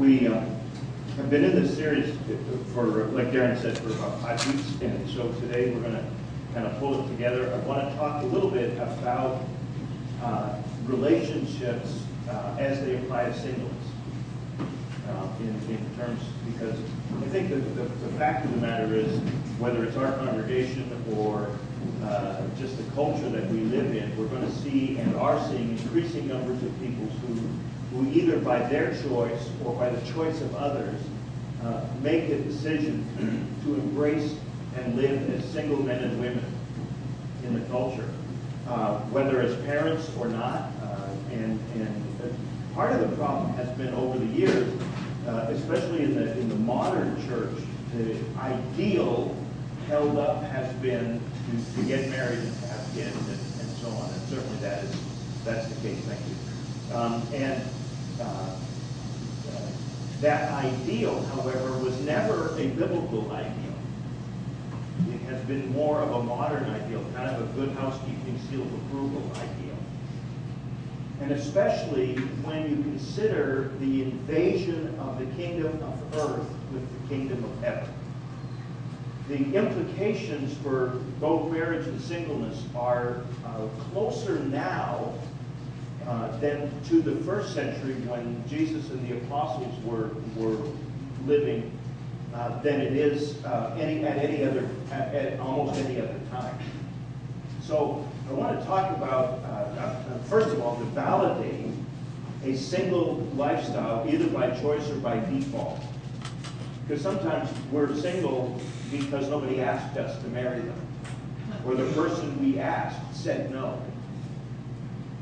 We uh, have been in this series for, like Darren said, for about five weeks, and so today we're going to kind of pull it together. I want to talk a little bit about uh, relationships uh, as they apply to singles. In, terms, because I think the, fact of the matter is, whether it's our congregation or just the culture that we live in, we're going to see and are seeing increasing numbers of people who, who either by their choice or by the choice of others, uh, make a decision to embrace and live as single men and women in the culture, uh, whether as parents or not. Uh, and, and part of the problem has been over the years, especially in the, in the modern church, the ideal held up has been to, to get married and have kids and, and so on. And certainly that is that's the case. Thank you. Um, and that ideal, however, was never a biblical ideal. It has been more of a modern ideal, kind of a good housekeeping seal of approval ideal. And especially when you consider the invasion of the kingdom of earth with the kingdom of heaven. The implications for both marriage and singleness are uh, closer now uh, than to the first century when Jesus and the apostles were, were living uh, than it is uh, any, at any other, at, at, almost any other time. So I want to talk about, uh, uh, first of all, to validate a single lifestyle, either by choice or by default. Because sometimes we're single because nobody asked us to marry them, or the person we asked said no.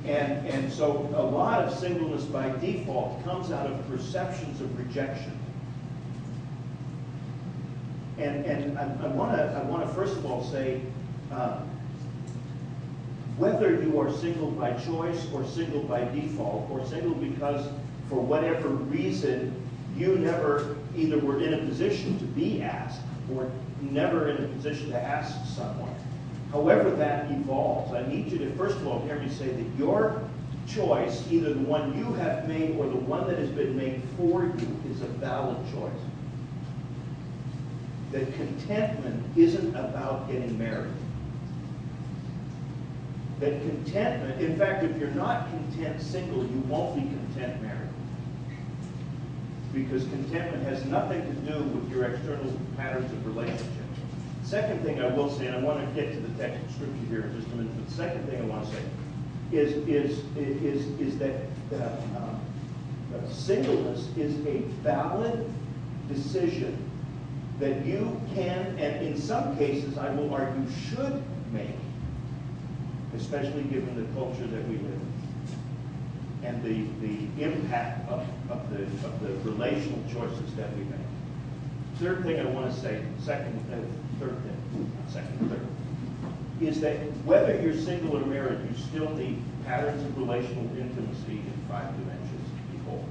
And, and so a lot of singleness by default comes out of perceptions of rejection. And, and I, want to first of all say, uh, whether you are single by choice or single by default or single because for whatever reason you never either were in a position to be asked or never in a position to ask someone, However that evolves, I need you to first of all hear me say that your choice, either the one you have made or the one that has been made for you, is a valid choice. That contentment isn't about getting married. That contentment, in fact, if you're not content single, you won't be content married. Because contentment has nothing to do with your external patterns of relationship. Second thing I will say, and I want to get to the text of scripture here in just a minute, but the second thing I want to say is, is, is, is that uh, uh, singleness is a valid decision that you can, and in some cases I will argue should make, especially given the culture that we live in and the, the impact of, of, the, of the relational choices that we make. Third thing I want to say, second, uh, third thing, second, third, is that whether you're single or married, you still need patterns of relational intimacy in five dimensions to be whole.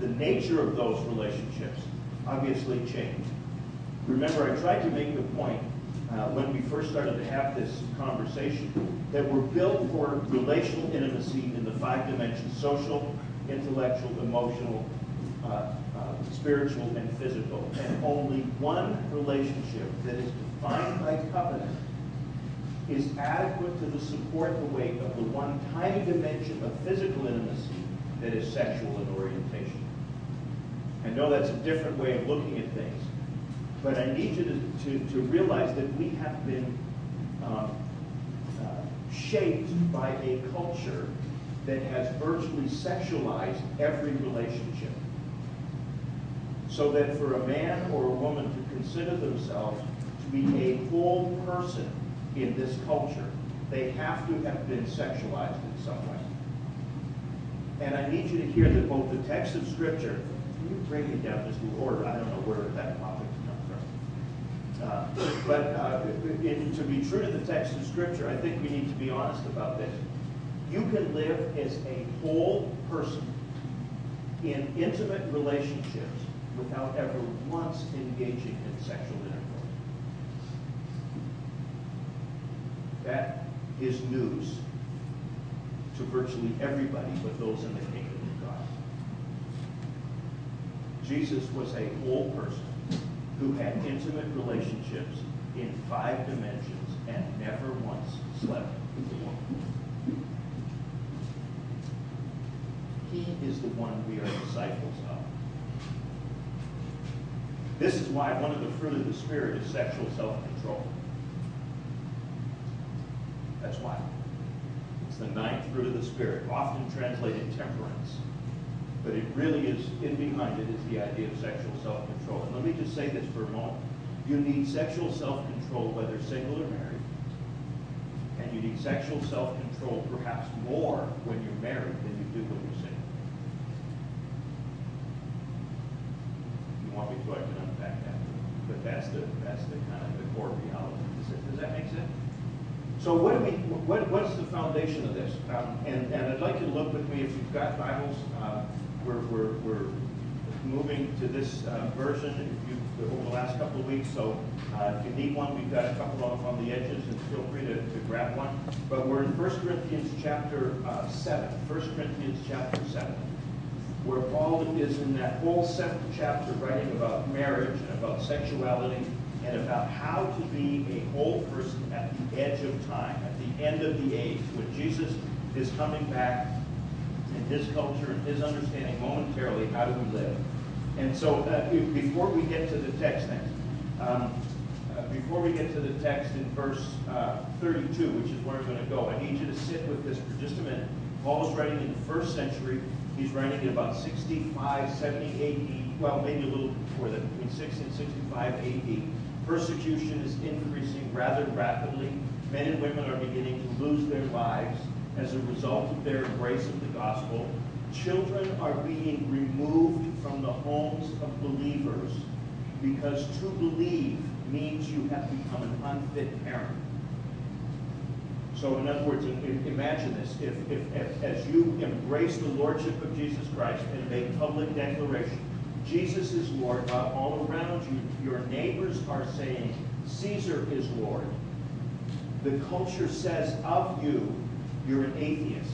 The nature of those relationships obviously change. Remember, I tried to make the point uh, when we first started to have this conversation that we're built for relational intimacy in the five dimensions social, intellectual, emotional, uh, spiritual and physical, and only one relationship that is defined by covenant is adequate to the support the weight of the one tiny dimension of physical intimacy that is sexual in orientation. I know that's a different way of looking at things, but I need you to, to, to realize that we have been um, uh, shaped by a culture that has virtually sexualized every relationship so that for a man or a woman to consider themselves to be a whole person in this culture, they have to have been sexualized in some way. And I need you to hear that both the text of Scripture, can you bring it down just a order? I don't know where that topic comes from. Uh, but uh, to be true to the text of Scripture, I think we need to be honest about this. You can live as a whole person in intimate relationships without ever once engaging in sexual intercourse. That is news to virtually everybody but those in the kingdom of God. Jesus was a whole person who had intimate relationships in five dimensions and never once slept with a woman. He is the one we are disciples of. This is why one of the fruit of the Spirit is sexual self-control. That's why. It's the ninth fruit of the Spirit, often translated temperance. But it really is, in behind it is the idea of sexual self-control. And let me just say this for a moment. You need sexual self-control whether single or married. And you need sexual self-control perhaps more when you're married than you do when you're single. You want me to, that's the, that's the kind of the core reality. Does that, does that make sense? So what do we, what, what's the foundation of this? Um, and, and I'd like you to look with me, if you've got Bibles, uh, we're, we're, we're moving to this uh, version if you, over the last couple of weeks. So uh, if you need one, we've got a couple of them on the edges, and feel free to, to grab one. But we're in 1 Corinthians chapter uh, 7. 1 Corinthians chapter 7, where Paul is in that whole seventh chapter writing about marriage and about sexuality and about how to be a whole person at the edge of time, at the end of the age, when Jesus is coming back in his culture and his understanding momentarily, how do we live? And so uh, before we get to the text next, um, uh, before we get to the text in verse uh, 32, which is where I'm going to go, I need you to sit with this for just a minute. Paul is writing in the first century. He's writing in about 65, 70 AD, well, maybe a little before that, between 60 and 65 AD. Persecution is increasing rather rapidly. Men and women are beginning to lose their lives as a result of their embrace of the gospel. Children are being removed from the homes of believers because to believe means you have become an unfit parent. So in other words, imagine this. If, if, if, as you embrace the Lordship of Jesus Christ and make public declaration, Jesus is Lord, while all around you, your neighbors are saying, Caesar is Lord. The culture says of you, you're an atheist.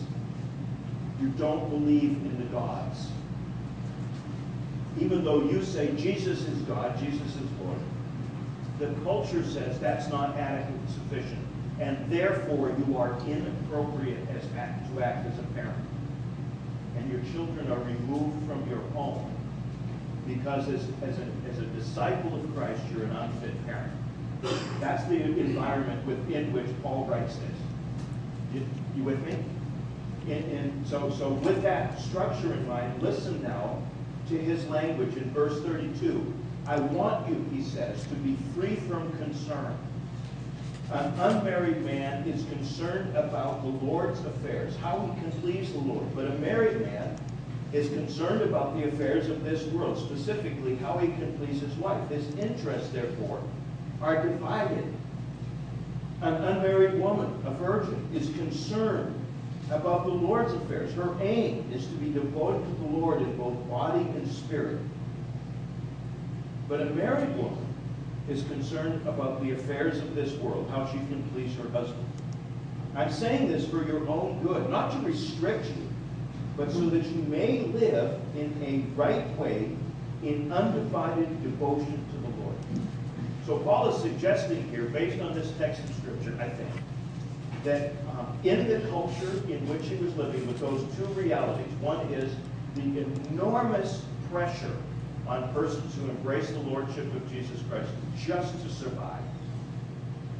You don't believe in the gods. Even though you say Jesus is God, Jesus is Lord, the culture says that's not adequate and sufficient. And therefore, you are inappropriate to act as a parent. And your children are removed from your home because as, a, disciple of Christ, you're an unfit parent. That's the environment within which Paul writes this. You, with me? And, so with that structure in mind, listen now to his language in verse 32. I want you, he says, to be free from concern. An unmarried man is concerned about the Lord's affairs, how he can please the Lord. But a married man is concerned about the affairs of this world, specifically how he can please his wife. His interests, therefore, are divided. An unmarried woman, a virgin, is concerned about the Lord's affairs. Her aim is to be devoted to the Lord in both body and spirit. But a married woman is concerned about the affairs of this world, how she can please her husband. I'm saying this for your own good, not to restrict you, but so that you may live in a right way in undivided devotion to the Lord. So Paul is suggesting here, based on this text of Scripture, I think, that um, in the culture in which he was living with those two realities, one is the enormous pressure on persons who embrace the Lordship of Jesus Christ just to survive.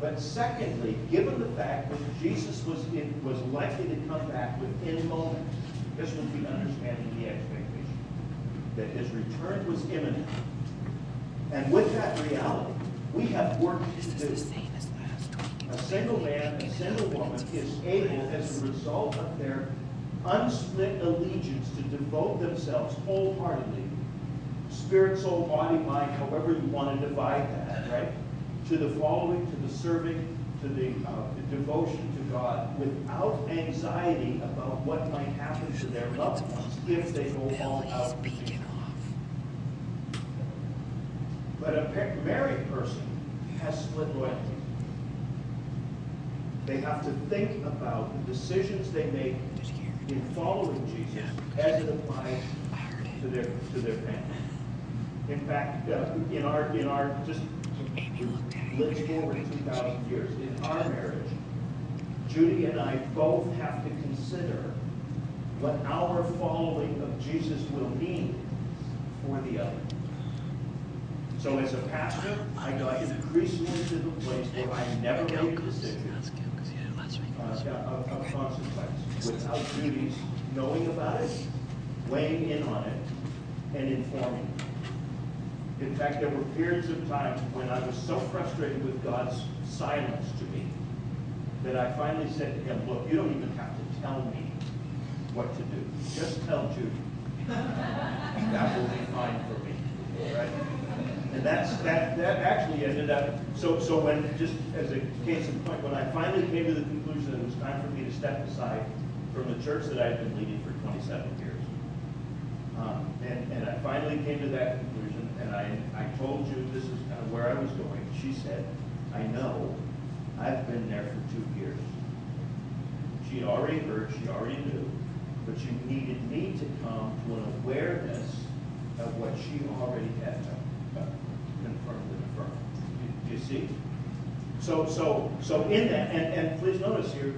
But secondly, given the fact that Jesus was, in, was likely to come back within moments, this was the understanding, the expectation, that his return was imminent. And with that reality, we have work to do. A single man, a single woman is able, as a result of their unsplit allegiance, to devote themselves wholeheartedly, spirit, soul, body, mind, however you want to divide that, right? To the following, to the serving, to the, uh, the devotion to God without anxiety about what might happen to their loved ones if they go all out. But a married person has split loyalty. They have to think about the decisions they make in following Jesus as it applies to their to their family. In fact, uh, in our, in our, just, let's forward two thousand years, in our marriage, Judy and I both have to consider what our following of Jesus will mean for the other. So as a pastor, I got increasingly to the place where I never made a decision uh, of, of consequence without Judy's knowing about it, weighing in on it, and informing. In fact, there were periods of time when I was so frustrated with God's silence to me that I finally said to him, look, you don't even have to tell me what to do. Just tell Judy. That will be fine for me, right? And that's, that, that actually ended up, so, so when, just as a case in point, when I finally came to the conclusion that it was time for me to step aside from the church that I'd been leading for twenty-seven years, um, and, and I finally came to that conclusion, and I, I told you this is kind of where I was going. She said, I know, I've been there for two years. She already heard, she already knew, but she needed me to come to an awareness of what she already had uh, confirmed and affirmed. Do you see? So, so, so in that, and, and please notice here,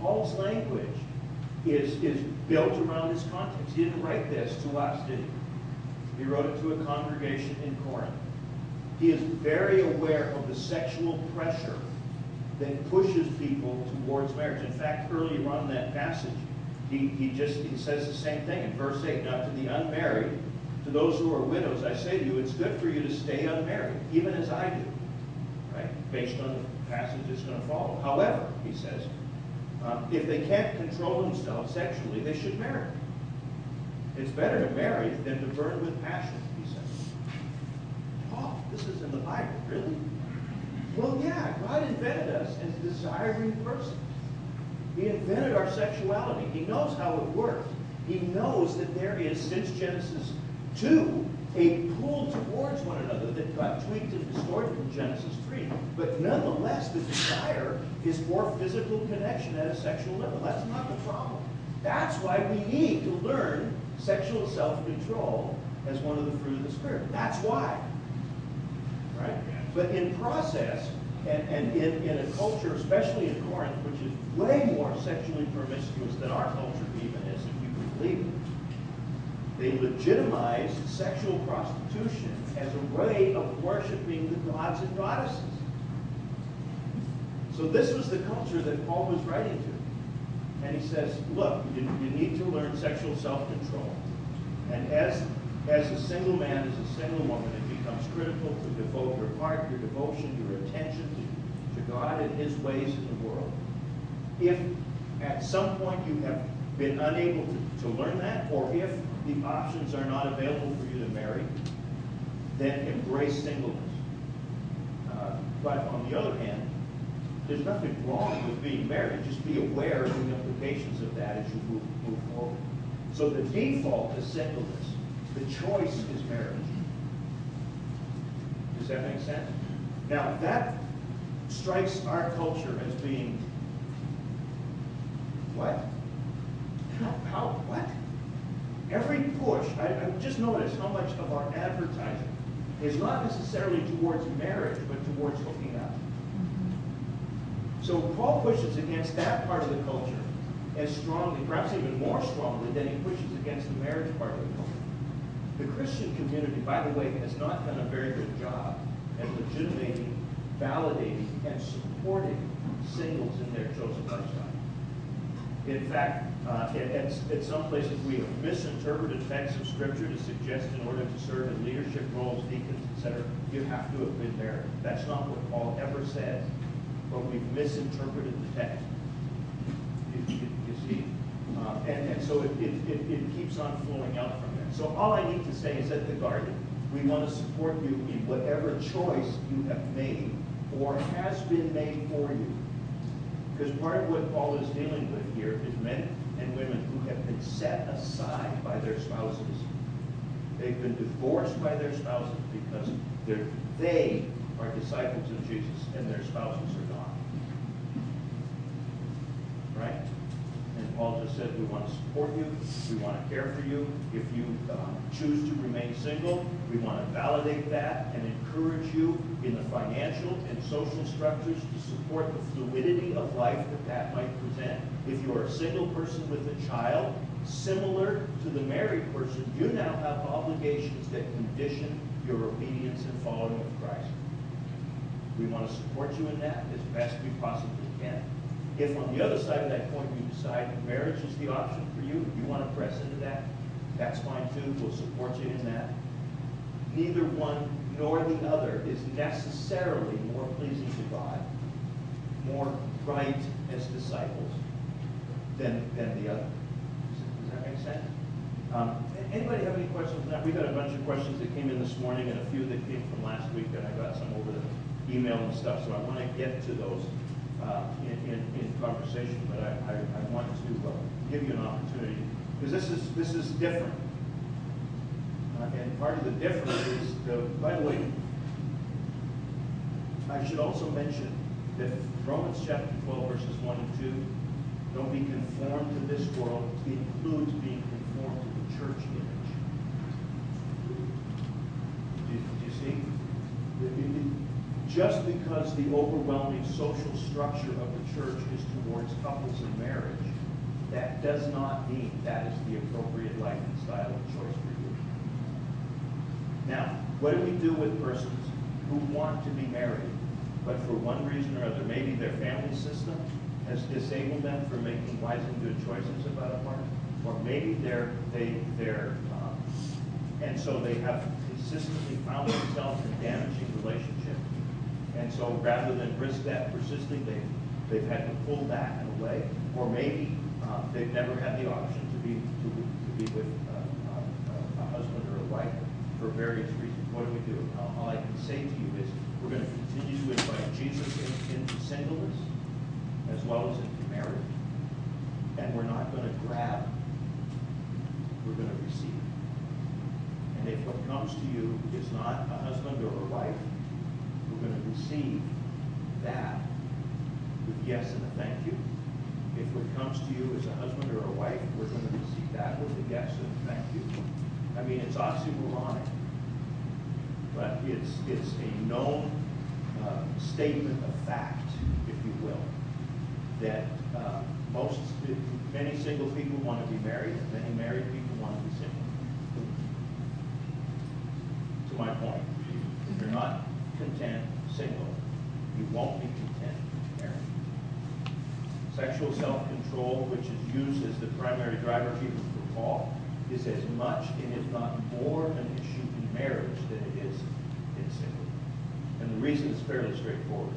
Paul's language is, is built around this context. He didn't write this to us, did he? He wrote it to a congregation in Corinth. He is very aware of the sexual pressure that pushes people towards marriage. In fact, earlier on in that passage, he, he just he says the same thing in verse 8. Now to the unmarried, to those who are widows, I say to you, it's good for you to stay unmarried, even as I do. Right? Based on the passage that's going to follow. However, he says, um, if they can't control themselves sexually, they should marry. It's better to marry than to burn with passion, he says. Oh, this is in the Bible, really? Well, yeah, God invented us as desiring persons. He invented our sexuality. He knows how it works. He knows that there is, since Genesis 2, a pull towards one another that got tweaked and distorted in Genesis 3. But nonetheless, the desire is for physical connection at a sexual level. That's not the problem. That's why we need to learn sexual self-control as one of the fruit of the Spirit. That's why. Right? But in process, and, and in, in a culture, especially in Corinth, which is way more sexually promiscuous than our culture even is, if you can believe it, they legitimized sexual prostitution as a way of worshiping the gods and goddesses. So this was the culture that Paul was writing to. And he says, look, you, you need to learn sexual self-control. And as, as a single man, as a single woman, it becomes critical to devote your heart, your devotion, your attention to, to God and his ways in the world. If at some point you have been unable to, to learn that, or if the options are not available for you to marry, then embrace singleness. Uh, but on the other hand, there's nothing wrong with being married. Just be aware of the implications of that as you move, move forward. So the default is singleness. The choice is marriage. Does that make sense? Now, that strikes our culture as being what? How, how what? Every push, I, I just noticed how much of our advertising is not necessarily towards marriage, but towards hooking up. So Paul pushes against that part of the culture as strongly, perhaps even more strongly, than he pushes against the marriage part of the culture. The Christian community, by the way, has not done a very good job at legitimating, validating, and supporting singles in their chosen lifestyle. In fact, uh, at, at, some places we have misinterpreted texts of Scripture to suggest in order to serve in leadership roles, deacons, etc., you have to have been married. That's not what Paul ever said, but we've misinterpreted the text. You, you, you see? Uh, and, and so it, it, it, it keeps on flowing out from there. So all I need to say is at the garden, we want to support you in whatever choice you have made or has been made for you. Because part of what Paul is dealing with here is men and women who have been set aside by their spouses. They've been divorced by their spouses because they are disciples of Jesus and their spouses are. Right? And Paul just said, we want to support you, we want to care for you. If you um, choose to remain single, we want to validate that and encourage you in the financial and social structures to support the fluidity of life that that might present. If you are a single person with a child, similar to the married person, you now have obligations that condition your obedience and following of Christ. We want to support you in that as best we possibly can. If on the other side of that point you decide marriage is the option for you, you want to press into that, that's fine too. We'll support you in that. Neither one nor the other is necessarily more pleasing to God, more right as disciples than, than the other. Does that make sense? Um, anybody have any questions on that? We got a bunch of questions that came in this morning and a few that came from last week, and I got some over the email and stuff, so I want to get to those uh, in, in, in conversation, but I, I, I want to uh, give you an opportunity, because this is, this is different. Uh, and part of the difference is, the, by the way, I should also mention that Romans chapter 12, verses 1 and 2, don't be conformed to this world, includes being conformed to the church image. Do you, do you see? It- it- just because the overwhelming social structure of the church is towards couples and marriage, that does not mean that is the appropriate life and style of choice for you. Now, what do we do with persons who want to be married, but for one reason or other, maybe their family system has disabled them from making wise and good choices about a partner, or maybe they're, they, they're, um, and so they have consistently found themselves in damaging relationships. And so rather than risk that persisting, they've, they've had to pull back a way, Or maybe um, they've never had the option to be, to, to be with uh, uh, a husband or a wife for various reasons. What do we do? All all I can say to you is we're going to continue to invite Jesus in- into singleness as well as into marriage. And we're not going to grab, we're going to receive. And if what comes to you is not a husband or a wife, receive that with yes and a thank you. If it comes to you as a husband or a wife, we're going to receive that with a yes and a thank you. I mean, it's oxymoronic, but it's, it's a known uh, statement of fact, if you will, that uh, most, many single people want to be married, and many married people want to be single. To my point, if you're not content single, you won't be content married. Sexual self-control, which is used as the primary driver even for Paul, is as much, and if not more, an issue in marriage than it is in singleness. And the reason is fairly straightforward.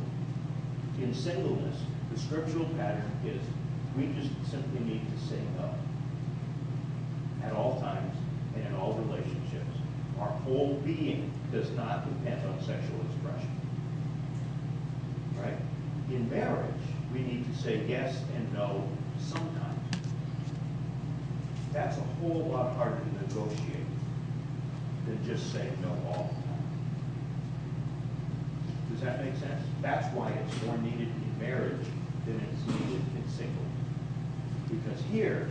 In singleness, the scriptural pattern is we just simply need to say no at all times and in all relationships. Our whole being does not depend on sexual expression. Right? In marriage, we need to say yes and no sometimes. That's a whole lot harder to negotiate than just saying no all the time. Does that make sense? That's why it's more needed in marriage than it's needed in single. Because here,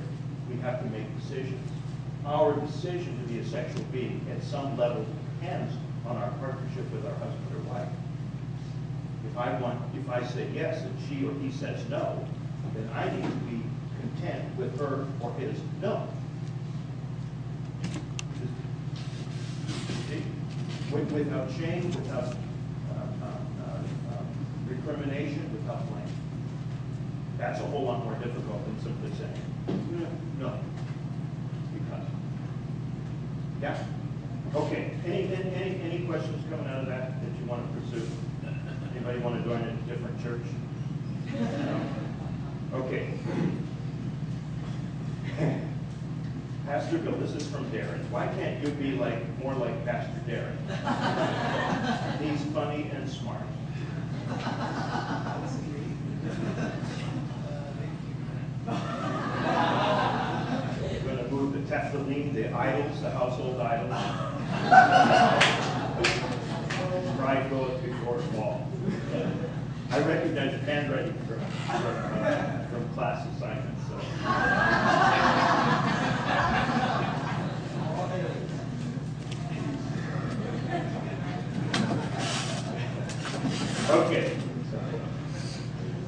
we have to make decisions. Our decision to be a sexual being at some level depends on our partnership with our husband or wife. If I want, if I say yes and she or he says no, then I need to be content with her or his no. Without shame, without uh, uh, uh, recrimination, without blame. That's a whole lot more difficult than simply saying, no, because. Yeah? Okay, any, any- any questions coming out of that that you want to pursue? Anybody want to join a different church? No? Okay. Pastor Bill, this is from Darren. Why can't you be like, more like Pastor Darren? He's funny and smart. We're gonna move the teraphim, the idols, the household idols. Pride goeth before a fall. I handwriting from, from, uh, from class assignments, so. Okay.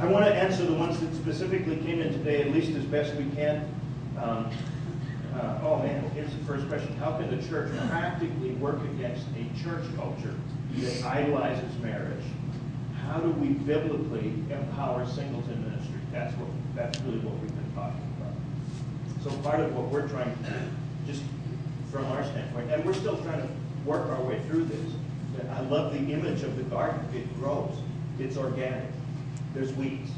I want to answer the ones that specifically came in today, at least as best we can. Um, uh, oh man, here's the first question. How can the church practically work against a church culture that idolizes marriage? How do we biblically empower singleton ministry? That's what that's really what we've been talking about. So part of what we're trying to do, just from our standpoint, and we're still trying to work our way through this. I love the image of the garden. It grows. It's organic. There's weeds,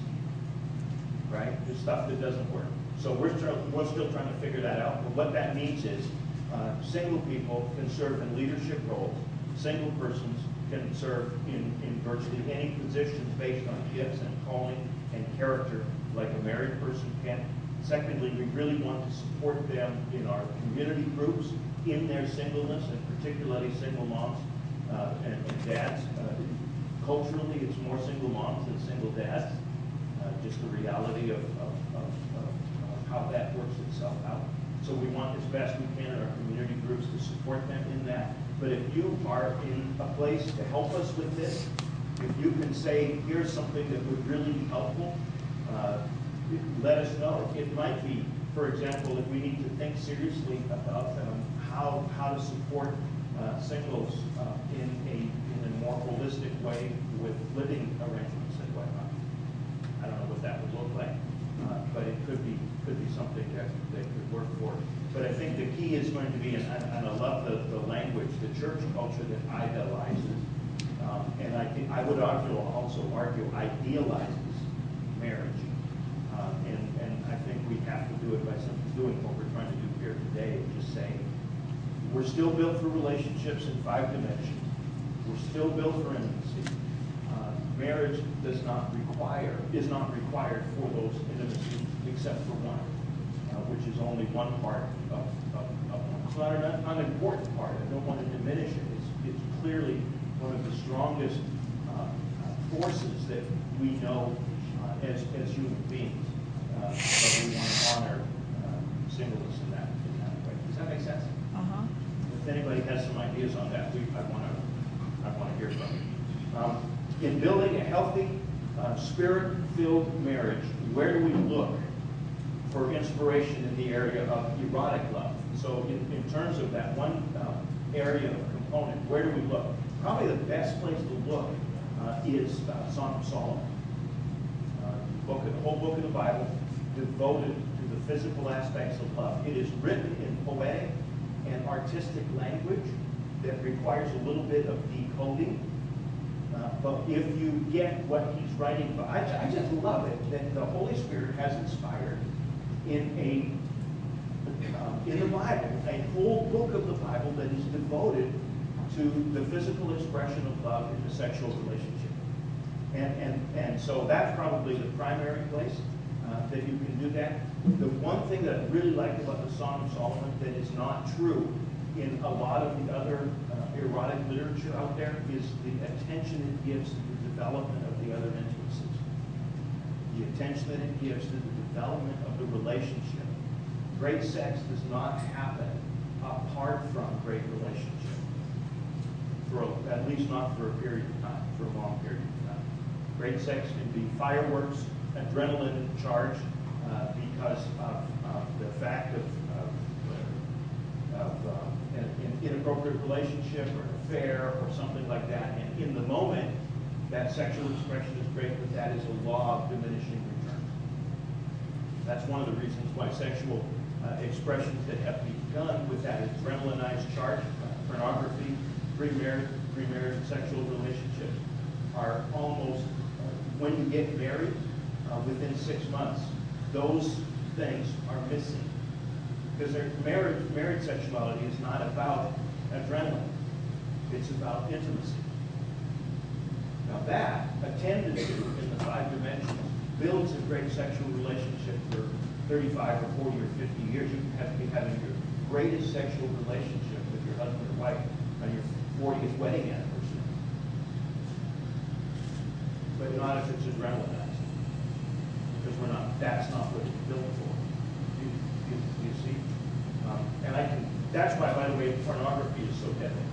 right? There's stuff that doesn't work. So we're still, we're still trying to figure that out. But what that means is uh, single people can serve in leadership roles. Single persons can serve in, in virtually any positions based on gifts and calling and character like a married person can. Secondly, we really want to support them in our community groups in their singleness, and particularly single moms uh, and, and dads. Uh, culturally, it's more single moms than single dads. Uh, just the reality of, of, of, of, of how that works itself out. So we want as best we can in our community groups to support them in that. But if you are in a place to help us with this, if you can say, here's something that would really be helpful, uh, let us know. It might be, for example, if we need to think seriously about um, how, how to support uh, singles uh, in a in a more holistic way with living arrangements and whatnot. I don't know what that would look like, uh, but it could be could be something that, that could work for. But I think the key is going to be, and, and I love the, the language, the church culture that idolizes, um, and I I would argue, also argue idealizes marriage. Um, and, and I think we have to do it by simply doing what we're trying to do here today, just saying, we're still built for relationships in five dimensions. We're still built for intimacy. Uh, marriage does not require, is not required for those intimacies except for one, which is only one part of, of, of one. It's not an unimportant part. I don't want to diminish it. It's, it's clearly one of the strongest uh, forces that we know uh, as, as human beings. Uh, but we want to honor uh, singleness in that, in that way. Does that make sense? Uh-huh. If anybody has some ideas on that, we, I want to, I want to hear from you. Um, in building a healthy, uh, spirit-filled marriage, where do we look for inspiration in the area of erotic love? So in, in terms of that one uh, area of component, where do we look? Probably the best place to look uh, is uh, Song of Solomon. Uh, book, the whole book of the Bible devoted to the physical aspects of love. It is written in poetic and artistic language that requires a little bit of decoding. Uh, but if you get what he's writing, I, I just love it that the Holy Spirit has inspired in a um, in the Bible a whole book of the Bible that is devoted to the physical expression of love in the sexual relationship. And, and, and so that's probably the primary place uh, that you can do that. The one thing that I really like about the Song of Solomon that is not true in a lot of the other uh, erotic literature out there is the attention it gives to the development of the other intimacies. The attention that it gives to the development of the relationship. Great sex does not happen apart from great relationship. For a, at least not for a period of time, for a long period of time. Great sex can be fireworks, adrenaline charged uh, because of, the fact of, of, of uh, an, inappropriate relationship or an affair or something like that. And in the moment, that sexual expression is great, but that is a law of diminishing. That's one of the reasons why sexual uh, expressions that have begun with that adrenalinized charge, uh, pornography, pre-marriage, pre-marriage sexual relationships are almost, uh, when you get married, uh, within six months, those things are missing. Because marriage, married sexuality is not about adrenaline. It's about intimacy. Now that, attended to in the five dimensions, builds a great sexual relationship for 35 or 40 or 50 years. You have, to be having your greatest sexual relationship with your husband or wife on your 40th wedding anniversary. But not if it's adrenalinized. because we're not, that's not what it's built for. You, you, you see? Um, And I can, that's why, by the way, pornography is so deadly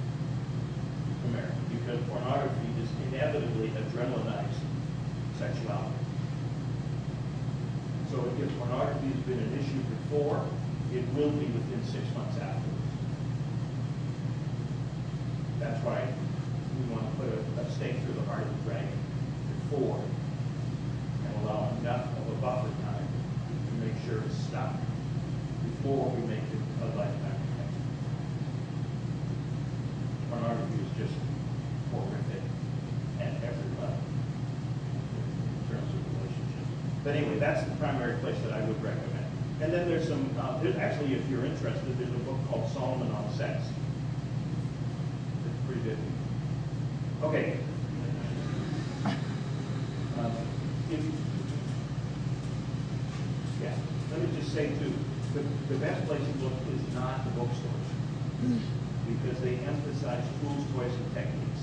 in America, because pornography is inevitably adrenalinized sexuality. So if pornography has been an issue before, it will be within six months afterwards. That's why we want to put a, a stake through the heart of the dragon before and allow enough of a buffer time to make sure it's stopped before we make it a lifetime commitment. Pornography is just horrific at every level in terms of relationships. That's the primary place that I would recommend. And then there's some, uh, there's actually, if you're interested, there's a book called Solomon on Sex. It's pretty good. Okay. Um, if, yeah, let me just say too, the, the best place to look is not the bookstores. Because they emphasize tools, toys, and techniques.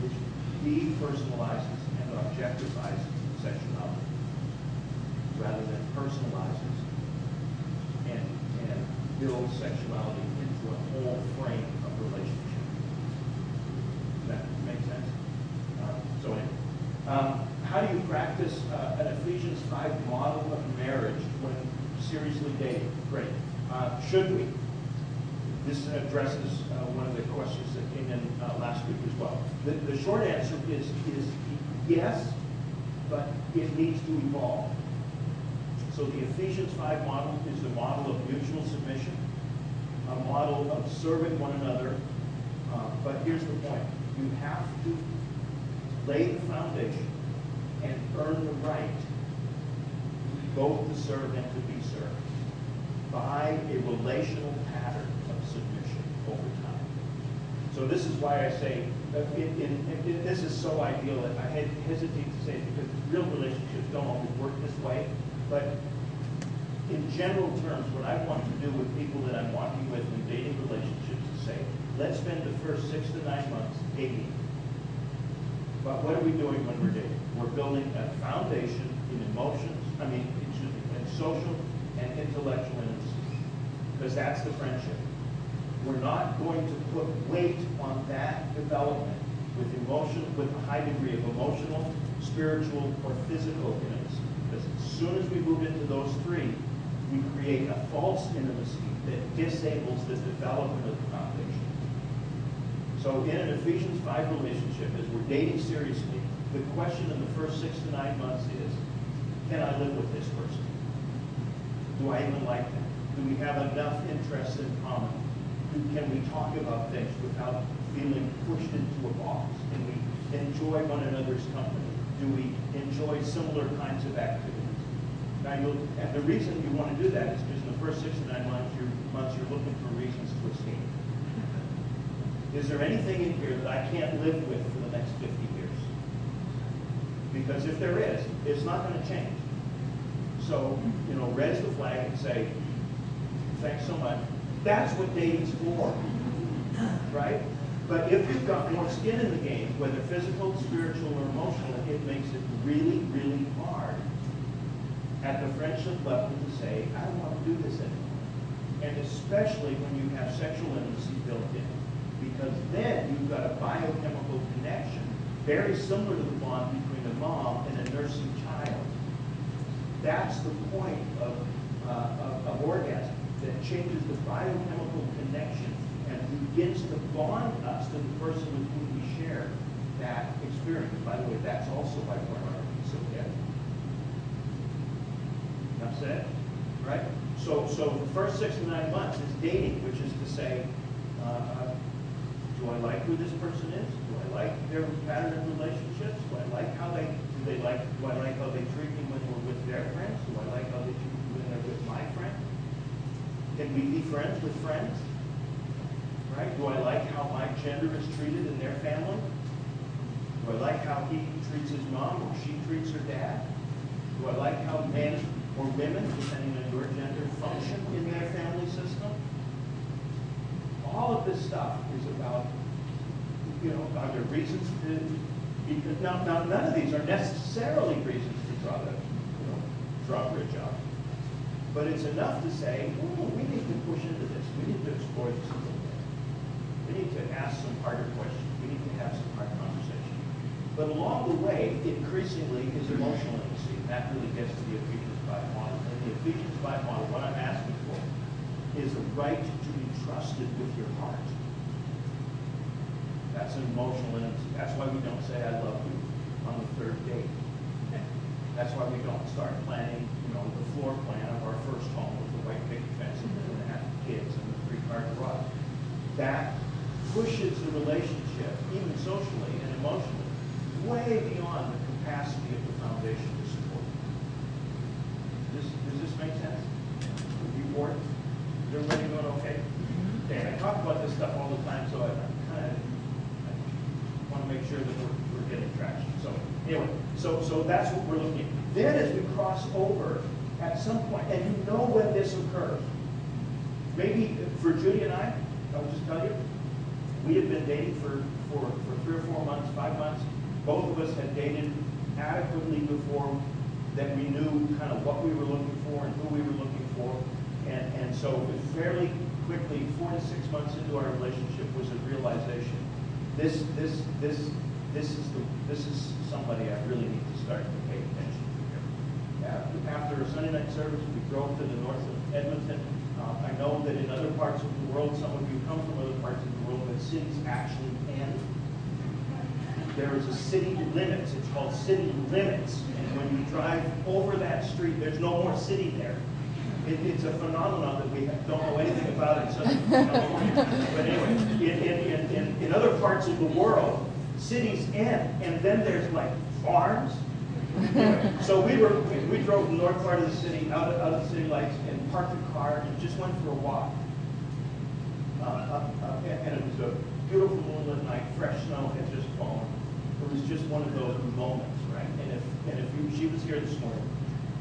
Which depersonalizes and objectifies sexuality. Rather than personalizes and, and builds sexuality into a whole frame of relationship. That make sense? Uh, So anyway, um, how do you practice uh, an Ephesians 5 model of marriage when seriously dating? Great. Uh, Should we? This addresses uh, one of the questions that came in uh, last week as well. The, the short answer is, is yes, but it needs to evolve. So the Ephesians 5 model is the model of mutual submission, a model of serving one another. Uh, But here's the point. You have to lay the foundation and earn the right both to serve and to be served by a relational pattern of submission over time. So this is why I say, uh, in, in, in- this is so ideal, I hesitate to say it because real relationships don't always work this way. But in general terms, what I want to do with people that I'm walking with in dating relationships is say, let's spend the first six to nine months dating. But what are we doing when we're dating? We're building a foundation in emotions, I mean, excuse me, in social and intellectual intimacy. Because that's the friendship. We're not going to put weight on that development with emotion, with a high degree of emotional, spiritual, or physical intimacy. Soon as we move into those three, we create a false intimacy that disables the development of the foundation. So in an Ephesians 5 relationship, as we're dating seriously, the question in the first six to nine months is, can I live with this person? Do I even like them? Do we have enough interests in common? Can we talk about things without feeling pushed into a box? Can we enjoy one another's company? Do we enjoy similar kinds of activities? And the reason you want to do that is because in the first six to nine months, you're, months, you're looking for reasons to escape. Is there anything in here that I can't live with for the next 50 years? Because if there is, it's not going to change. So, you know, raise the flag and say, thanks so much. That's what dating's for, right? But if you've got more skin in the game, whether physical, spiritual, or emotional, it makes it really, really hard at the friendship level to say, I don't want to do this anymore. And especially when you have sexual intimacy built in. Because then you've got a biochemical connection, very similar to the bond between a mom and a nursing child. That's the point of, uh, of, of orgasm, that changes the biochemical connection and begins to bond us to the person with whom we share that experience. By the way, that's also is so deadly. Enough said, right? So, so the first six to nine months is dating, which is to say, uh, uh, do I like who this person is? Do I like their pattern of relationships? Do I like how they, do they like, do I like how they treat me when we're with their friends? Do I like how they treat me when they're with my friends? Can we be friends with friends? Right? Do I like how my gender is treated in their family? Do I like how he treats his mom or she treats her dad? Do I like how men or women, depending on your gender, function in their family system? All of this stuff is about, you know, are there reasons to, because now, now none of these are necessarily reasons to draw the you know, drawbridge out. But it's enough to say, oh, we need to push into this. We need to explore this a little bit. We need to ask some harder questions. We need to have some hard conversations. But along the way, increasingly is emotional intimacy. That really gets to the Ephesians 5 model. In the Ephesians 5 model, what I'm asking for is a right to be trusted with your heart. That's an emotional intimacy. That's why we don't say I love you on the third date. That's why we don't start planning, you know, the floor plan of our first home with the white picket fence and two and a half kids and the three-car garage. That pushes the relationship, even socially and emotionally, way beyond the capacity of the foundation to support. Does, does this make sense? You bored? Is everybody doing okay? Okay, I talk about this stuff all the time, so I kind of want to make sure that we're, we're getting traction. So anyway, so, so that's what we're looking at. Then as we cross over at some point, and you know when this occurs, maybe for Judy and I, I'll just tell you, we had been dating for, for, for three or four months, five months. Both of us had dated adequately before that we knew kind of what we were looking for and who we were looking for. And, and so fairly quickly, four to six months into our relationship was a realization. This, this, this, this is the, this is somebody I really need to start to pay attention. After, a Sunday night service, we drove to the north of Edmonton. Uh, I know that in other parts of the world, some of you come from other parts of the world, but cities actually end. There is a city limits. It's called city limits. And when you drive over that street, there's no more city there. It, it's a phenomenon that we don't know anything about in Southern California. But anyway, in, in, in, in other parts of the world, cities end, and then there's like farms. So we were we, we drove the north part of the city, out of, out of the city lights, and parked the car and just went for a walk. Uh, and, it was a beautiful moonlit night, fresh snow had just fallen. It was just one of those moments, right? And if and if you, she was here this morning,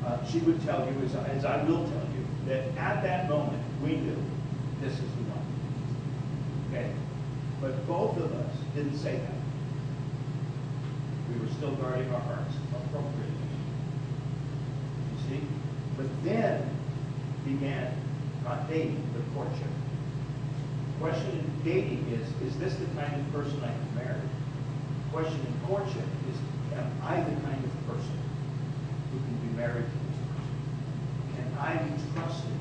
uh, she would tell you, as I, as I will tell you, that at that moment we knew this is the one. Okay, but both of us didn't say that. We were still guarding our hearts appropriately. You see? But then began not dating, but courtship. The question in dating is, is this the kind of person I can marry? The question in courtship is, am I the kind of person who can be married to this person? Can I be trusted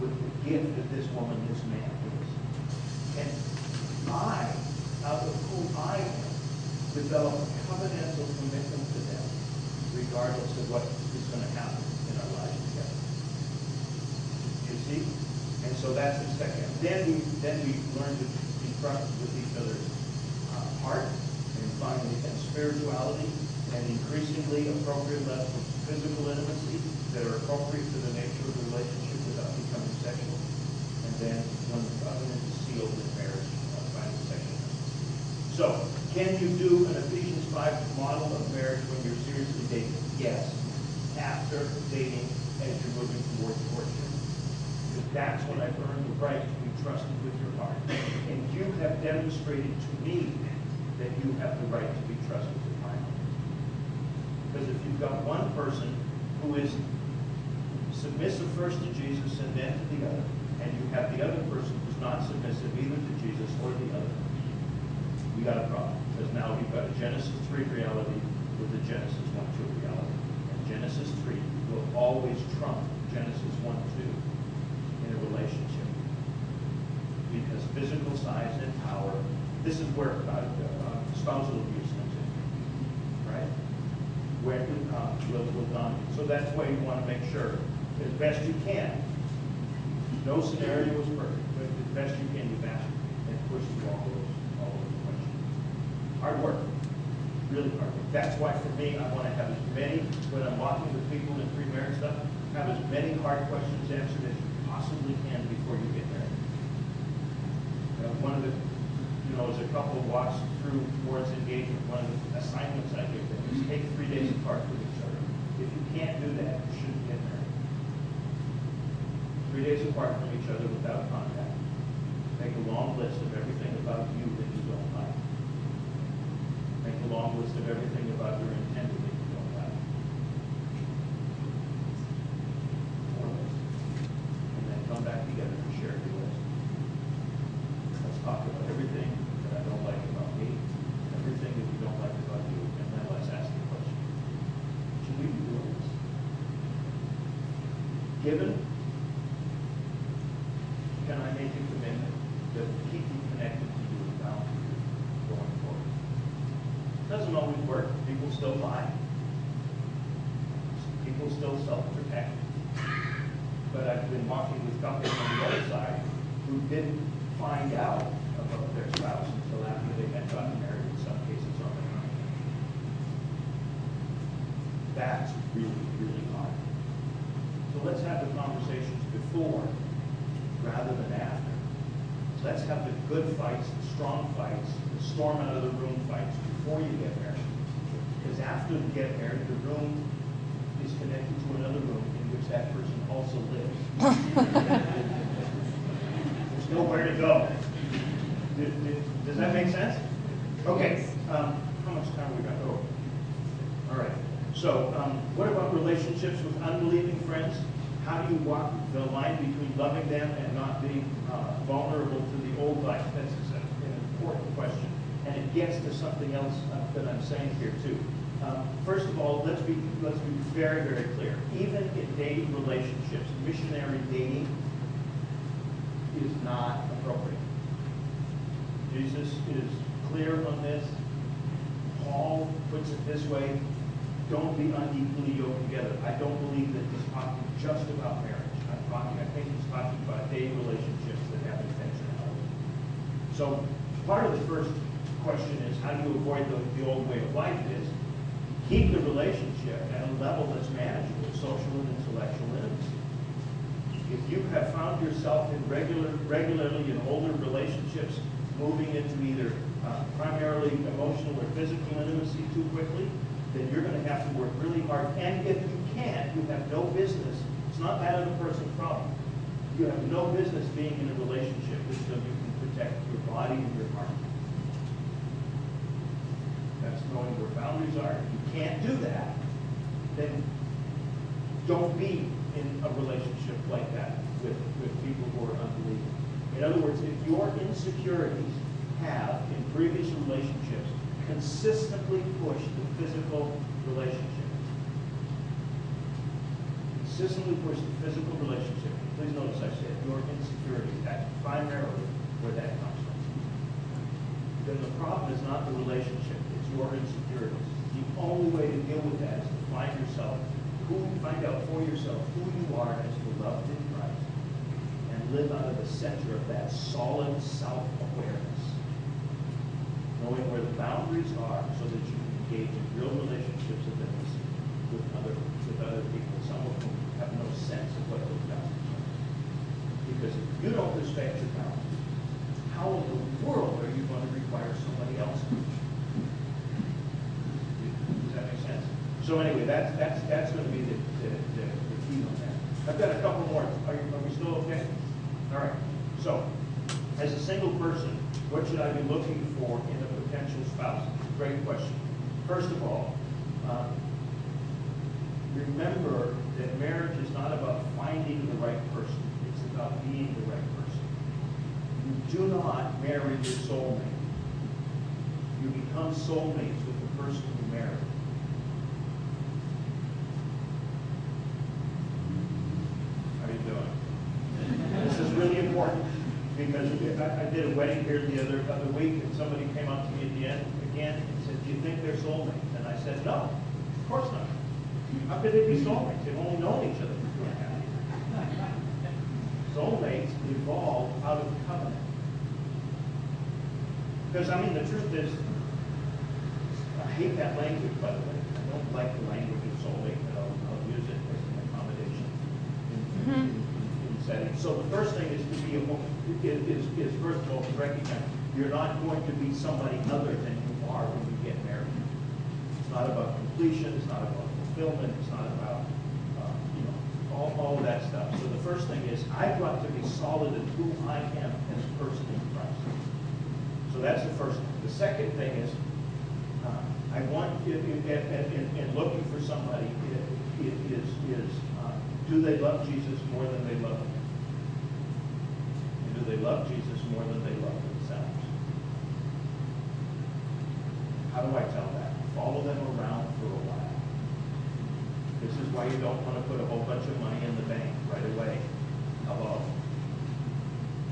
with the gift that this woman, this man is? And I, out of who I am, develop covenantal commitment to them, regardless of what is going to happen in our lives together. You see? And so that's the second. Then we then we learn to be trusted with each other's uh, heart, and finally, and spirituality, and increasingly appropriate levels of physical intimacy that are appropriate to the nature of the relationship without becoming sexual. And then when the covenant is sealed in marriage, uh, finally sexual. So, can you do an 5 model of marriage when you're seriously dating? Yes. After dating as you're moving towards courtship. Because that's when I've earned the right to be trusted with your heart. And you have demonstrated to me that you have the right to be trusted with my heart. Because if you've got one person who is submissive first to Jesus and then to the other, and you have the other person who's not submissive either to Jesus or the other, we got a problem. Because now we've got a Genesis 3 reality with a Genesis 1 2 reality. And Genesis 3 will always trump Genesis 1 2 in a relationship. Because physical size and power, this is where uh, uh, spousal abuse comes in. Right? Where uh, will, will dominate. So that's why you want to make sure, as best you can, no scenario is perfect, but as best you can, you master and push through all those hard work, really hard work. That's why for me, I want to have as many, when I'm walking with people in pre-marriage stuff, have as many hard questions answered as you possibly can before you get married. Know, one of the, you know, as a couple walks through towards engagement, one of the assignments I give them is take three days apart with each other. If you can't do that, you shouldn't get married. Three days apart from each other without contact. Make a long list of everything about you that a long list of everything about your intended that you don't have. And then come back together and share your list. Let's talk about everything that I don't like about me, everything that you don't like about you, and then let's ask the question. Should we be doing this? Given still lie. People still self-protect. But I've been walking with couples on the other side who didn't find out about their spouse until after they had gotten married, in some cases on their own. That's really, really hard. So let's have the conversations before rather than after. Let's have the good fights, the strong fights, the storm out of the room fights before you get married. Because after you get married, the room is connected to another room in which that person also lives. There's nowhere to go. Does- does- that make sense? Okay, um, how much time we got? Oh, all right. So, um, what about relationships with unbelieving friends? How do you walk the line between loving them and not being uh, vulnerable to the old life? That's an important question. And it gets to something else uh, that I'm saying here too. Um, First of all, let's be, let's be very, very clear. Even in dating relationships, missionary dating is not appropriate. Jesus is clear on this. Paul puts it this way, don't be unequally yoked together. I don't believe that he's talking just about marriage. I'm talking, I think he's talking about dating relationships that have intentionality. So part of the first question is, how do you avoid the, the old way of life is, keep the relationship at a level that's manageable, social and intellectual intimacy. If you have found yourself in regular, regularly in older relationships, moving into either uh, primarily emotional or physical intimacy too quickly, then you're going to have to work really hard. And if you can't, you have no business. It's not that other person's problem. You have no business being in a relationship until you can protect your body and your heart. That's knowing where boundaries are. If you can't do that, then don't be in a relationship like that with, with people who are unbelieving. In other words, if your insecurities have, in previous relationships, consistently pushed the physical relationship, consistently pushed the physical relationship, please notice I said your insecurities, that's primarily where that comes from. Then the problem is not the relationship, your insecurities. The only way to deal with that is to find yourself, who, find out for yourself who you are as beloved in Christ, and live out of the center of that solid self-awareness, knowing where the boundaries are so that you can engage in real relationships of intimacy with other, with other people, some of whom have no sense of what those boundaries are. Because if you don't respect your boundaries, how in the world are you going to require somebody else to? Does that make sense? So anyway, that's, that's, that's going to be the, the, the the key on that. I've got a couple more. Are you, are we still okay? All right. So, as a single person, what should I be looking for in a potential spouse? Great question. First of all, uh, remember that marriage is not about finding the right person. It's about being the right person. You do not marry your soulmate. You become soulmates with the person you marry. How are you doing? This is really important because I, I did a wedding here the other, other week and somebody came up to me at the end again and said, do you think they're soulmates? And I said, no, of course not. How could they be soulmates? They've only known each other for two and a half years. Soulmates evolve out of covenant. Because, I mean, the truth is, I hate that language, by the way. I don't like the language of soulmate, but I'll, I'll use it as an accommodation in, in, in settings. So the first thing is to be, a woman- is, is, first of all, to recognize you're not going to be somebody other than you are when you get married. It's not about completion, it's not about fulfillment, it's not about, uh, you know, all, all of that stuff. So the first thing is, I've got to be solid in who I am as a person in Christ. So that's the first thing. The second thing is, uh, I want, in looking for somebody, it, it is, is, uh, do they love Jesus more than they love? And they love Jesus more than they love themselves? How do I tell that? Follow them around for a while. This is why you don't want to put a whole bunch of money in the bank right away. Above.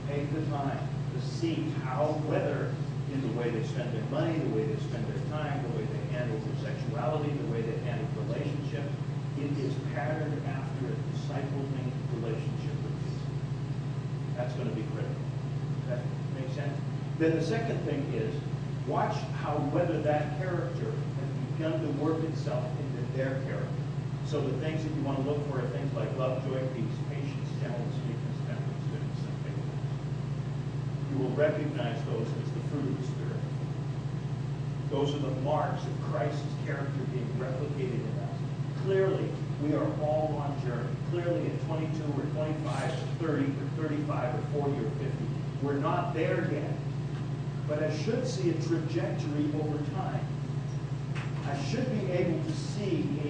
Take the time to see how, whether in the way they spend their money, the way they spend their time, the way they handle their sexuality, the way they handle relationships, it is patterned after a discipling relationship. That's going to be critical. Does that make sense? Then the second thing is, watch how whether that character has begun to work itself into their character. So the things that you want to look for are things like love, joy, peace, patience, gentleness, meekness, temperance, goodness, and faithfulness. You will recognize those as the fruit of the Spirit. Those are the marks of Christ's character being replicated in us. Clearly, we are all on journey. Clearly, at 22 or 25 or 30 or 35 or 40 or 50, we're not there yet. But I should see a trajectory over time. I should be able to see a,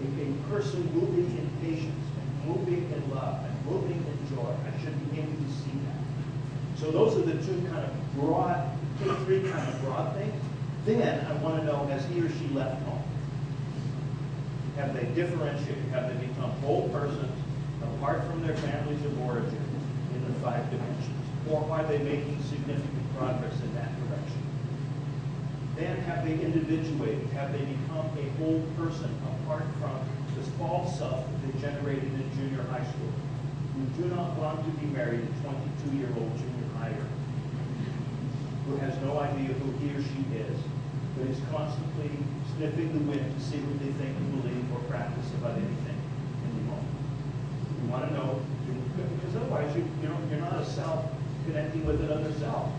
a, a person moving in patience and moving in love and moving in joy. I should be able to see that. So those are the two kind of broad, two, three kind of broad things. Then I want to know, has he or she left home? Have they differentiated? Have they become whole persons apart from their families of origin in the five dimensions? Or are they making significant progress in that direction? Then have they individuated? Have they become a whole person apart from this false self that they generated in junior high school? We do not want to be married to a 22-year-old junior higher who has no idea who he or she is, but is constantly sniffing the wind to see what they think and believe or practice about anything in the moment. You want to know, because otherwise you, you you're not a self connecting with another self.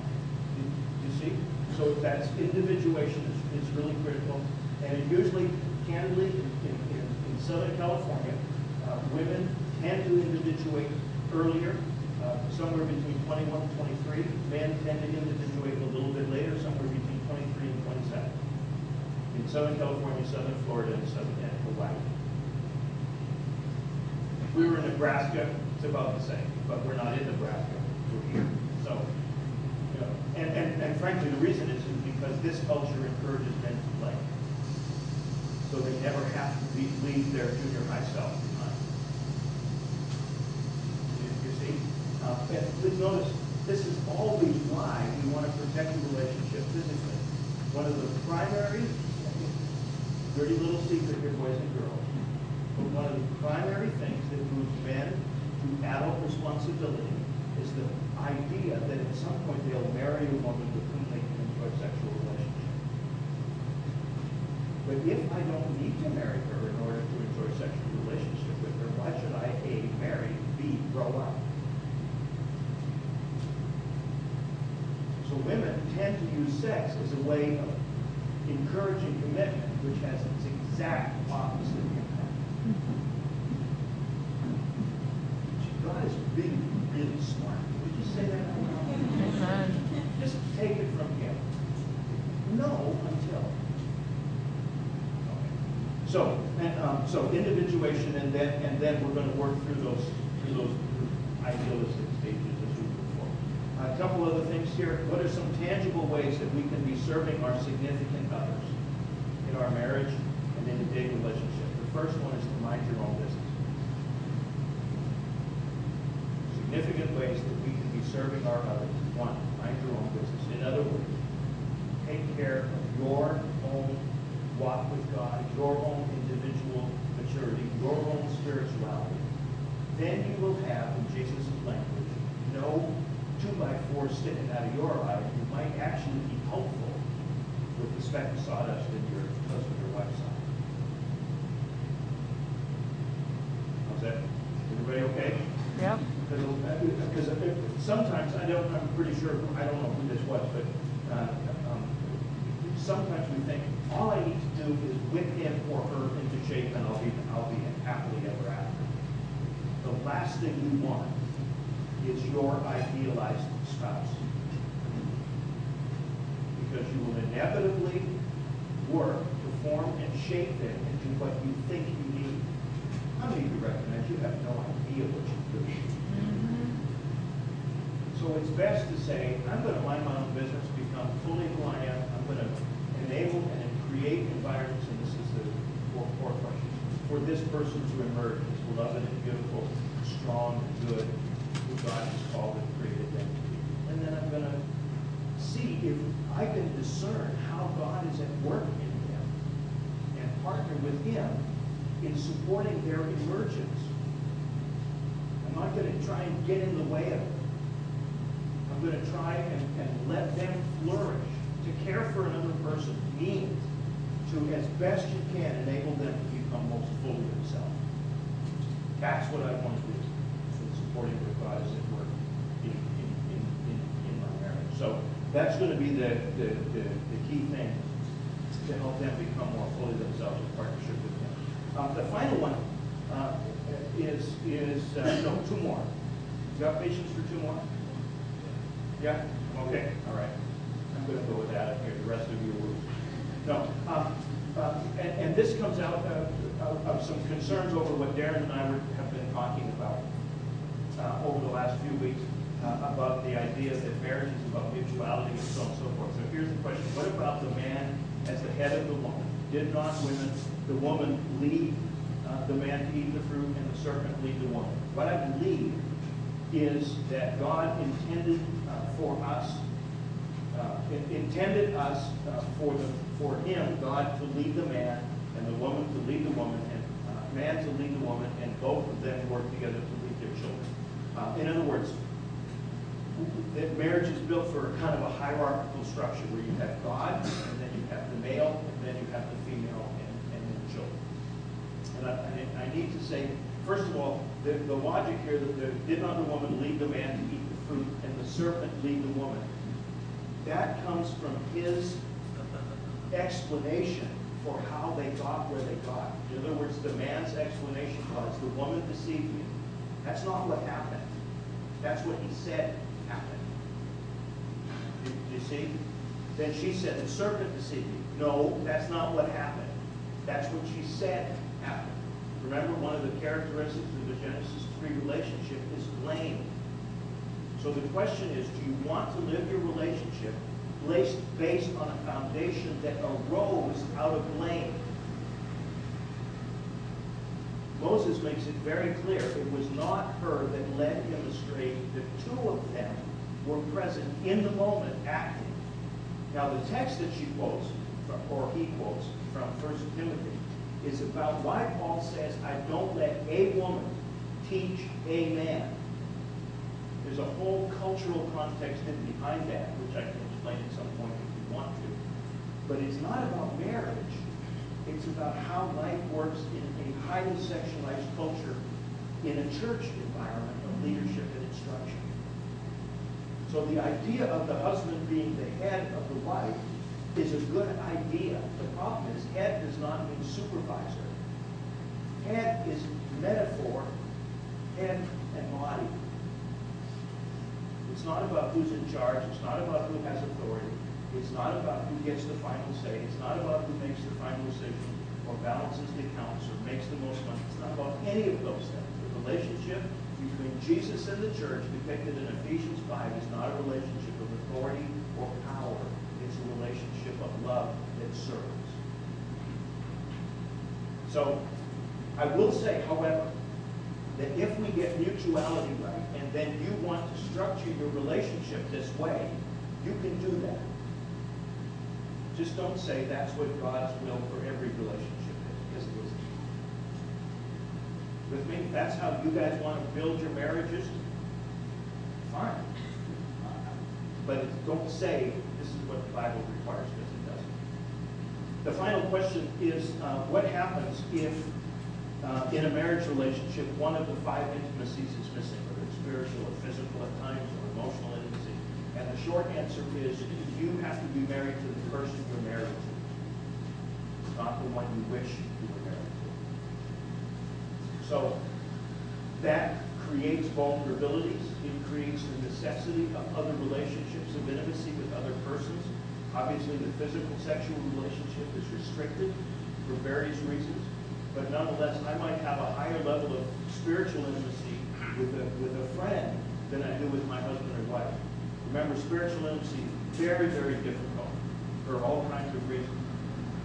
You, you see? So that's individuation is, is really critical. And it usually, candidly, in, in, in Southern California, uh, women tend to individuate earlier, uh, somewhere between 21 and 23. Men tend to individuate a little bit later, somewhere between 23 and 27. In Southern California, Southern Florida, and Southern and Hawaii. If we were in Nebraska, it's about the same, but we're not in Nebraska. We're here. So, you know, and, and, and frankly, the reason is, is because this culture encourages men to play. So they never have to leave, leave their junior high self behind. You, you see? Uh, please notice, this is always why we want to protect the relationship physically. One of the primary, dirty little secret here, boys and girls, but one of the primary things that moves men to adult responsibility is the idea that at some point they'll marry a woman with whom they can enjoy sexual relationship. But if I don't need to marry her in order to enjoy sexual relationship with her, why should I A, marry, B, grow up? So women tend to use sex as a way of encouraging commitment, which has its exact opposite impact. God is really, really smart. Would you say that out? Just take it from him. No until. Okay. So, and, um, so individuation, and then, and then we're going to work through those, through those idealistic stages as we move forward. A couple other things here. What are some tangible ways that we can be serving our significant others in our marriage and in the dating relationship? The first one is to mind your own business. Significant ways that we can be serving our others. One, mind your own business. In other words, take care of your own walk with God, your own individual maturity, your own spirituality. Then you will have, in Jesus' language, no two by four sticking out of your eye. You might actually be helpful with the speck of sawdust in your husband or wife's eye. How's that? Everybody okay? Yeah. Because sometimes, I don't, I'm pretty sure, I don't know who this was, but uh, um, sometimes we think, all I need to do is whip him or her into shape and I'll be, I'll be happily ever after. The last thing you want is your idealized spouse. Because you will inevitably work to form and shape them into what you think you need. How many of you recognize you have no idea what you do? So it's best to say, I'm going to mind my own business, become fully who I am. I'm going to enable and create environments, and this is the four, four questions, for this this person to emerge as beloved and beautiful, strong and good, who God has called and created them to be. And then I'm going to see if I can discern how God is at work in them and partner with Him in supporting their emergence. I'm not going to try and get in the way of it. I'm going to try and, and let them flourish. To care for another person means to, as best you can, enable them to become most fully themselves. That's what I want to do in supporting what God is at work in, in, in, in, in my marriage. So that's going to be the, the, the, the key thing to help them become more fully themselves in partnership with. Um, the final one uh, is, is uh, no, two more. You got patience for two more? Yeah? Okay, all right. I'm going to go with that here. The rest of you will. No. Um, uh, and, and this comes out of, of, of some concerns over what Darren and I were, have been talking about uh, over the last few weeks uh, about the idea that marriage is about mutuality and so on and so forth. So here's the question. What about the man as the head of the woman? Did not women, the woman lead uh, the man to eat the fruit and the serpent lead the woman? What I believe is that God intended uh, for us, uh, in- intended us uh, for the, for him, God, to lead the man and the woman to lead the woman and uh, man to lead the woman and both of them work together to lead their children. Uh, in other words, that marriage is built for a kind of a hierarchical structure where you have God and then you have the male and then you have the female and, and then children. I, I, need to say, first of all, the, the logic here that the, did not the woman lead the man to eat the fruit and the serpent lead the woman, that comes from his explanation for how they got where they got. In other words, the man's explanation was the woman deceived me. That's not what happened. That's what he said happened. Do you see? Then she said, the serpent deceived me. No, that's not what happened. That's what she said. Remember, one of the characteristics of the Genesis 3 relationship is blame. So the question is, do you want to live your relationship based, based on a foundation that arose out of blame? Moses makes it very clear it was not her that led him astray. The two of them were present in the moment acting. Now the text that she quotes, or he quotes from 1 Timothy, is about why Paul says, I don't let a woman teach a man. There's a whole cultural context hidden behind that, which I can explain at some point if you want to. But it's not about marriage. It's about how life works in a highly sexualized culture in a church environment of leadership and instruction. So the idea of the husband being the head of the wife is a good idea. The problem is head does not mean supervisor. Head is metaphor, head and body. It's not about who's in charge. It's not about who has authority. It's not about who gets the final say. It's not about who makes the final decision or balances the accounts or makes the most money. It's not about any of those things. The relationship between Jesus and the church depicted in Ephesians 5 is not a relationship of authority or power. Relationship of love that serves. So I will say, however, that if we get mutuality right, and then you want to structure your relationship this way, you can do that. Just don't say that's what God's will for every relationship is, because it isn't. With me, that's how you guys want to build your marriages, fine. But don't say this is what the Bible requires, because it doesn't. The final question is, uh, what happens if uh, in a marriage relationship, one of the five intimacies is missing, whether it's spiritual or physical at times or emotional intimacy. And the short answer is you have to be married to the person you're married to, not the one you wish you were married to. So that creates vulnerabilities. It creates the necessity of other relationships of intimacy with other persons. Obviously, the physical sexual relationship is restricted for various reasons but nonetheless, I might have a higher level of spiritual intimacy with a, with a friend than I do with my husband or wife. Remember, spiritual intimacy is very, very difficult for all kinds of reasons.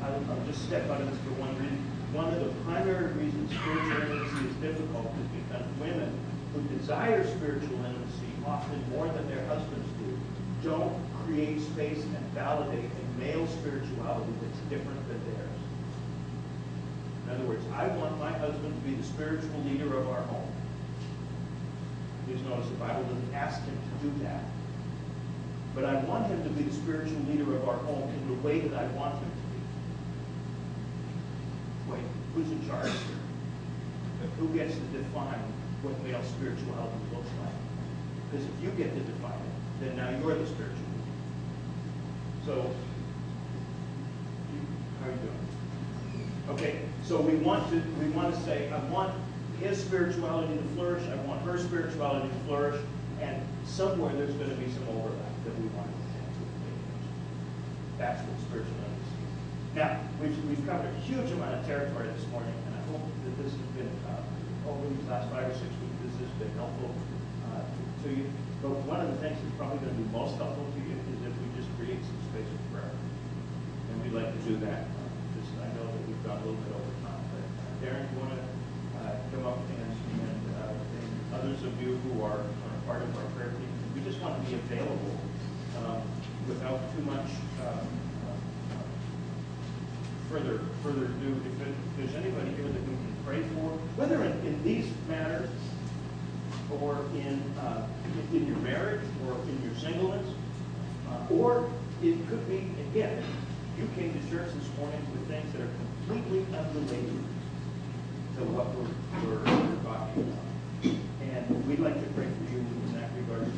I'll, I'll just step out of this for one reason. one of the primary reasons spiritual intimacy is difficult is because women who desire spiritual intimacy often more than their husbands do, don't create space and validate a male spirituality that's different than theirs. In other words, I want my husband to be the spiritual leader of our home. Please notice the Bible doesn't ask him to do that. But I want him to be the spiritual leader of our home in the way that I want him to be. Wait, who's in charge here? Who gets to define what male spirituality looks like? Because if you get to define it, then now you're the spiritual. So, how are you doing? Okay, so we want to, we want to say, I want his spirituality to flourish, I want her spirituality to flourish, and somewhere there's going to be some overlap that we want to attend to. That's what spirituality is. Now, we've, we've covered a huge amount of territory this morning, and I hope that this has been, uh, over these last five or six weeks, this has been helpful uh, to you. But one of the things that's probably going to be most helpful to you is if we just create some space for prayer. And we'd like to do that. Uh, Just, I know that we've gone a little bit over time, but uh, Darren, you want to come up and, and uh, and others of you who are are part of our prayer team, we just want to be available um, without too much um, uh, further, further ado. If it- if there's anybody here that can pray for, whether in, in these matters or in, uh, in- your marriage or in your singleness, uh, or it could be, again, you came to church this morning with things that are completely unrelated to what we're, we're we're talking about. And we'd like to pray for you in that regard.